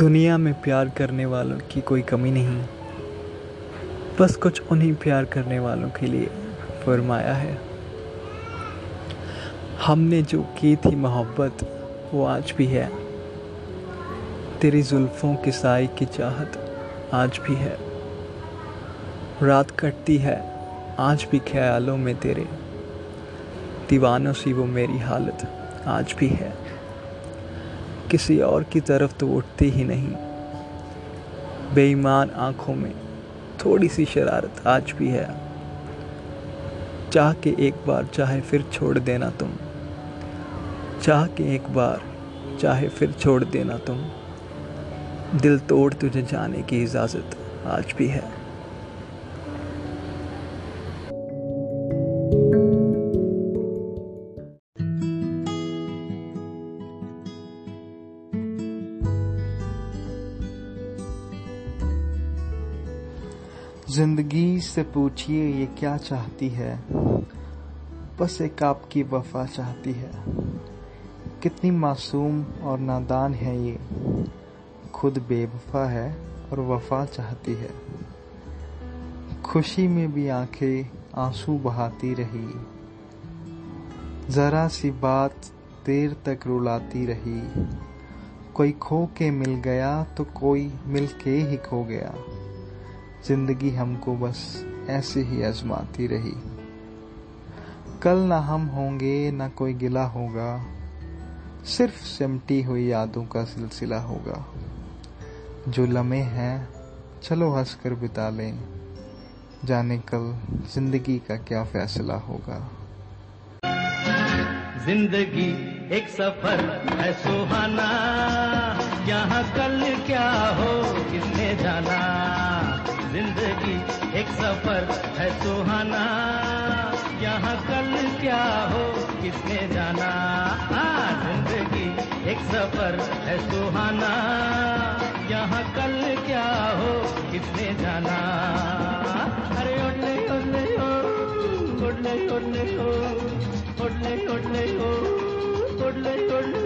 दुनिया में प्यार करने वालों की कोई कमी नहीं। बस कुछ उन्हीं प्यार करने वालों के लिए फरमाया है। हमने जो की थी मोहब्बत, वो आज भी है। तेरी जुल्फ़ों की साई की चाहत आज भी है। रात कटती है, आज भी ख्यालों में तेरे। दीवानों सी वो मेरी हालत आज भी है। किसी और की तरफ़ तो उठती ही नहीं। बेईमान आँखों में थोड़ी सी शरारत आज भी है। चाह के एक बार चाहे फिर छोड़ देना तुम। चाह के एक बार चाहे फिर छोड़ देना तुम। दिल तोड़ तुझे जाने की इजाज़त आज भी है। ज़िंदगी से पूछिए, ये क्या चाहती है? बस एक आपकी वफा चाहती है। कितनी मासूम और नादान है ये। खुद बेवफा है और वफा चाहती है। खुशी में भी आँखें आँसू बहाती रही। जरा सी बात देर तक रुलाती रही। कोई खो के मिल गया तो कोई मिल के ही खो गया। ज़िंदगी हमको बस ऐसे ही आजमाती रही। कल ना हम होंगे, ना कोई गिला होगा। सिर्फ़ सिमटी हुई यादों का सिलसिला होगा। जो लम्हे हैं, चलो हंस कर बिता लें। जाने कल ज़िंदगी का क्या फैसला होगा। ज़िंदगी एक सफ़र है सुहाना ज़िंदगी, एक सफ़र है सुहाना। यहाँ कल क्या हो, किसने जाना? ज़िंदगी, एक सफ़र है सुहाना। यहाँ कल क्या हो, किसने जाना? अरे ओडले ओडले हो ओडले ओडले हो उड़ने ओडले हो उड़ले ओडले